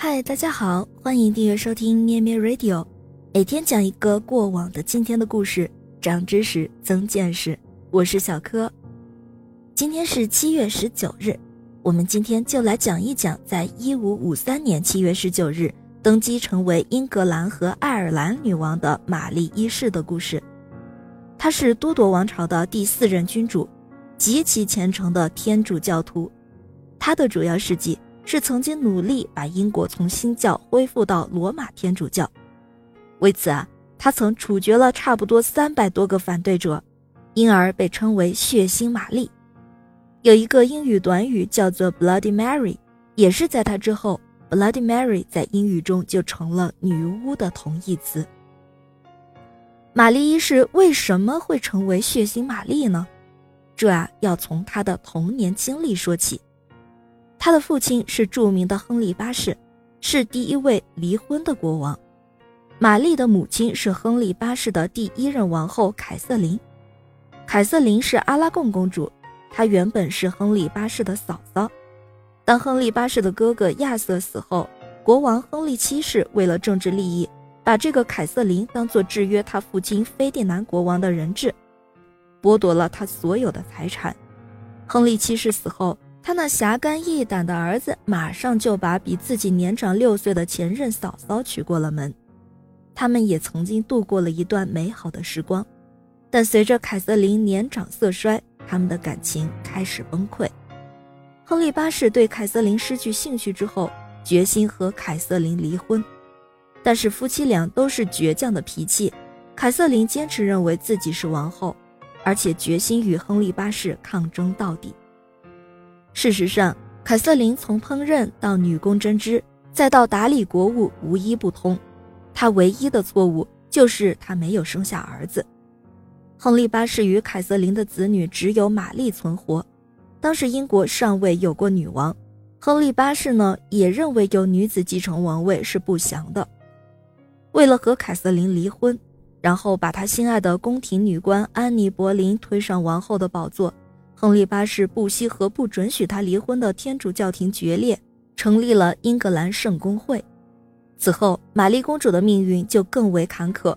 嗨，大家好，欢迎订阅收听咩咩 Radio，每天讲一个过往的今天的故事，长知识，增见识。我是小柯。今天是七月十九日，我们今天就来讲一讲，在一五五三年七月十九日登基成为英格兰和爱尔兰女王的玛丽一世的故事。她是都铎王朝的第四任君主，极其虔诚的天主教徒。她的主要事迹。是曾经努力把英国从新教恢复到罗马天主教，为此啊，他曾处决了差不多三百多个反对者，因而被称为血腥玛丽。有一个英语短语叫做 Bloody Mary，也是在他之后，Bloody Mary 在英语中就成了女巫的同义词。玛丽一世为什么会成为血腥玛丽呢？这啊，要从她的童年经历说起。他的父亲是著名的亨利八世，是第一位离婚的国王。玛丽的母亲是亨利八世的第一任王后凯瑟琳。凯瑟琳是阿拉贡公主，她原本是亨利八世的嫂嫂。当亨利八世的哥哥亚瑟死后，国王亨利七世为了政治利益，把这个凯瑟琳当做制约他父亲菲迪南国王的人质，剥夺了他所有的财产。亨利七世死后。他那侠肝义胆的儿子马上就把比自己年长六岁的前任嫂嫂娶过了门，他们也曾经度过了一段美好的时光，但随着凯瑟琳年长色衰，他们的感情开始崩溃。亨利八世对凯瑟琳失去兴趣之后，决心和凯瑟琳离婚，但是夫妻俩都是倔强的脾气，凯瑟琳坚持认为自己是王后，而且决心与亨利八世抗争到底。事实上，凯瑟琳从烹饪到女工针织，再到打理国务，无一不通。她唯一的错误就是她没有生下儿子。亨利八世与凯瑟琳的子女只有玛丽存活。当时英国尚未有过女王，亨利八世呢也认为有女子继承王位是不祥的。为了和凯瑟琳离婚，然后把他心爱的宫廷女官安妮·博林推上王后的宝座。亨利八世不惜和不准许他离婚的天主教廷决裂，成立了英格兰圣公会。此后，玛丽公主的命运就更为坎坷。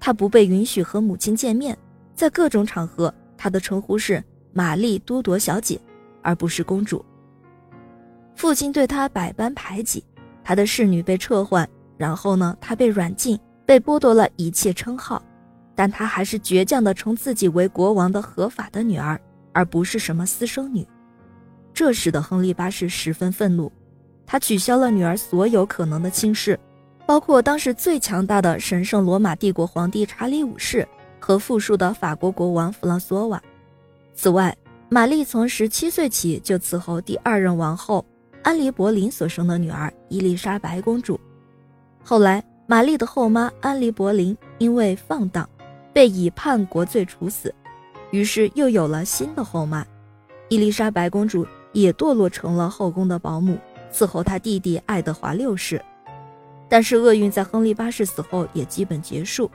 她不被允许和母亲见面，在各种场合，她的称呼是玛丽都铎小姐，而不是公主。父亲对她百般排挤，她的侍女被撤换，然后呢，她被软禁，被剥夺了一切称号，但她还是倔强地称自己为国王的合法的女儿。而不是什么私生女，这使得亨利八世十分愤怒，他取消了女儿所有可能的亲事，包括当时最强大的神圣罗马帝国皇帝查理五世和富庶的法国国王弗朗索瓦。此外，玛丽从十七岁起就伺候第二任王后安妮·博林所生的女儿伊丽莎白公主。后来，玛丽的后妈安妮·博林因为放荡，被以叛国罪处死。于是又有了新的后妈，伊丽莎白公主也堕落成了后宫的保姆，伺候她弟弟爱德华六世。但是厄运在亨利八世死后也基本结束。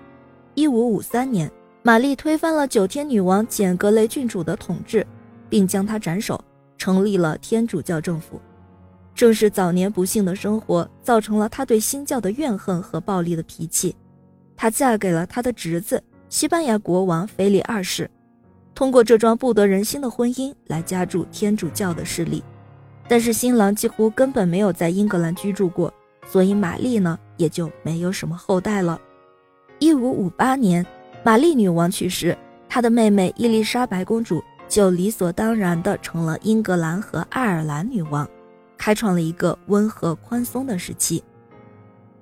一五五三年，玛丽推翻了九天女王简·格雷郡主的统治，并将她斩首，成立了天主教政府。正是早年不幸的生活，造成了她对新教的怨恨和暴力的脾气。她嫁给了她的侄子西班牙国王腓力二世。通过这桩不得人心的婚姻来加注天主教的势力，但是新郎几乎根本没有在英格兰居住过，所以玛丽呢也就没有什么后代了。一五五八年，玛丽女王去世，她的妹妹伊丽莎白公主就理所当然地成了英格兰和爱尔兰女王，开创了一个温和宽松的时期。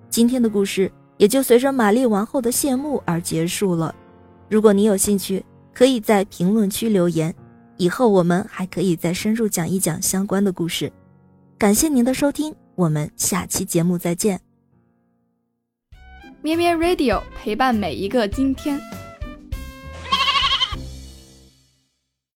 今天的故事也就随着玛丽王后的谢幕而结束了。如果你有兴趣，可以在评论区留言，以后我们还可以再深入讲一讲相关的故事。感谢您的收听，我们下期节目再见。咩咩 Radio 陪伴每一个今天。